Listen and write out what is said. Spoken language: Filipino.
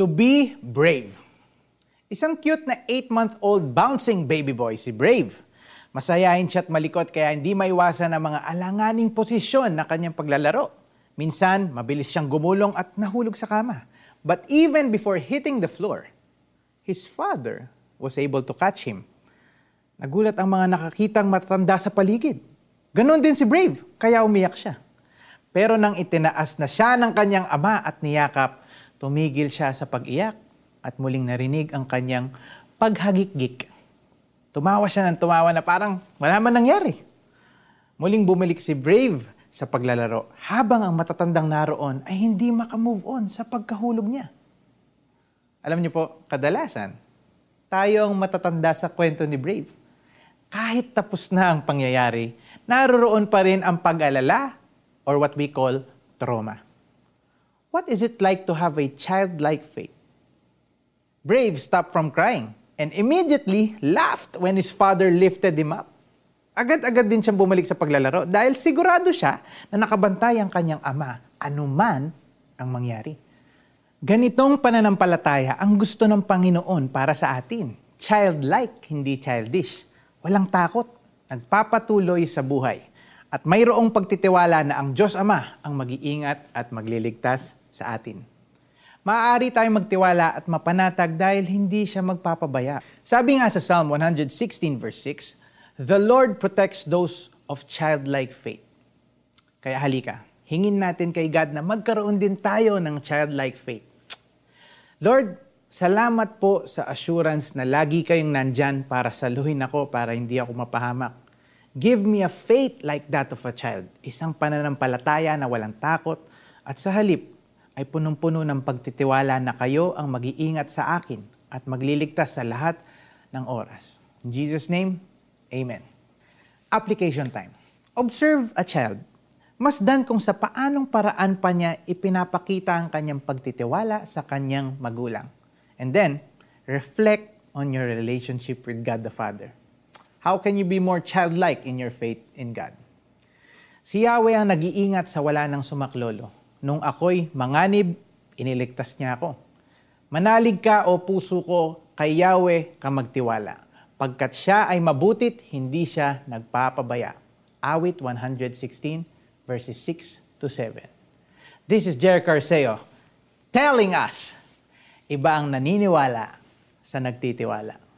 To be brave. Isang cute na 8-month-old bouncing baby boy si Brave. Masayahin siya at malikot kaya hindi maiwasan ang mga alanganing posisyon na kanyang paglalaro. Minsan, mabilis siyang gumulong at nahulog sa kama. But even before hitting the floor, his father was able to catch him. Nagulat ang mga nakakitang matatanda sa paligid. Ganon din si Brave, kaya umiyak siya. Pero nang itinaas na siya ng kanyang ama at niyakap, tumigil siya sa pag-iyak at muling narinig ang kanyang paghagikgik. Tumawa siya ng tumawa na parang wala man nangyari. Muling bumalik si Brave sa paglalaro habang ang matatandang naroon ay hindi makamove on sa pagkahulog niya. Alam niyo po, kadalasan, tayo ang matatanda sa kwento ni Brave. Kahit tapos na ang pangyayari, naroroon pa rin ang pag-alala or what we call trauma. What is it like to have a childlike faith? Brave stopped from crying and immediately laughed when his father lifted him up. Agad-agad din siyang bumalik sa paglalaro dahil sigurado siya na nakabantay ang kanyang ama anuman ang mangyari. Ganitong pananampalataya ang gusto ng Panginoon para sa atin. Childlike, hindi childish. Walang takot. Nagpapatuloy sa buhay. At mayroong pagtitiwala na ang Diyos Ama ang mag-iingat at magliligtas sa atin. Maaari tayong magtiwala at mapanatag dahil hindi siya magpapabaya. Sabi nga sa Psalm 116 verse 6, The Lord protects those of childlike faith. Kaya halika, hingin natin kay God na magkaroon din tayo ng childlike faith. Lord, salamat po sa assurance na lagi kayong nandyan para saluhin ako para hindi ako mapahamak. Give me a faith like that of a child. Isang pananampalataya na walang takot at sa halip ay punong-puno ng pagtitiwala na kayo ang mag-iingat sa akin at magliligtas sa lahat ng oras. In Jesus' name, Amen. Application time. Observe a child. Masdan kung sa paanong paraan pa niya ipinapakita ang kanyang pagtitiwala sa kanyang magulang. And then, reflect on your relationship with God the Father. How can you be more childlike in your faith in God? Si Yahweh ang nag-iingat sa wala ng sumaklolo. Nung ako'y manganib, iniligtas niya ako. Manalig ka o puso ko, kay Yahweh ka magtiwala. Pagkat siya ay mabutit, hindi siya nagpapabaya. Awit 116 verses 6 to 7. This is Jerry Carceo telling us, iba ang naniniwala sa nagtitiwala.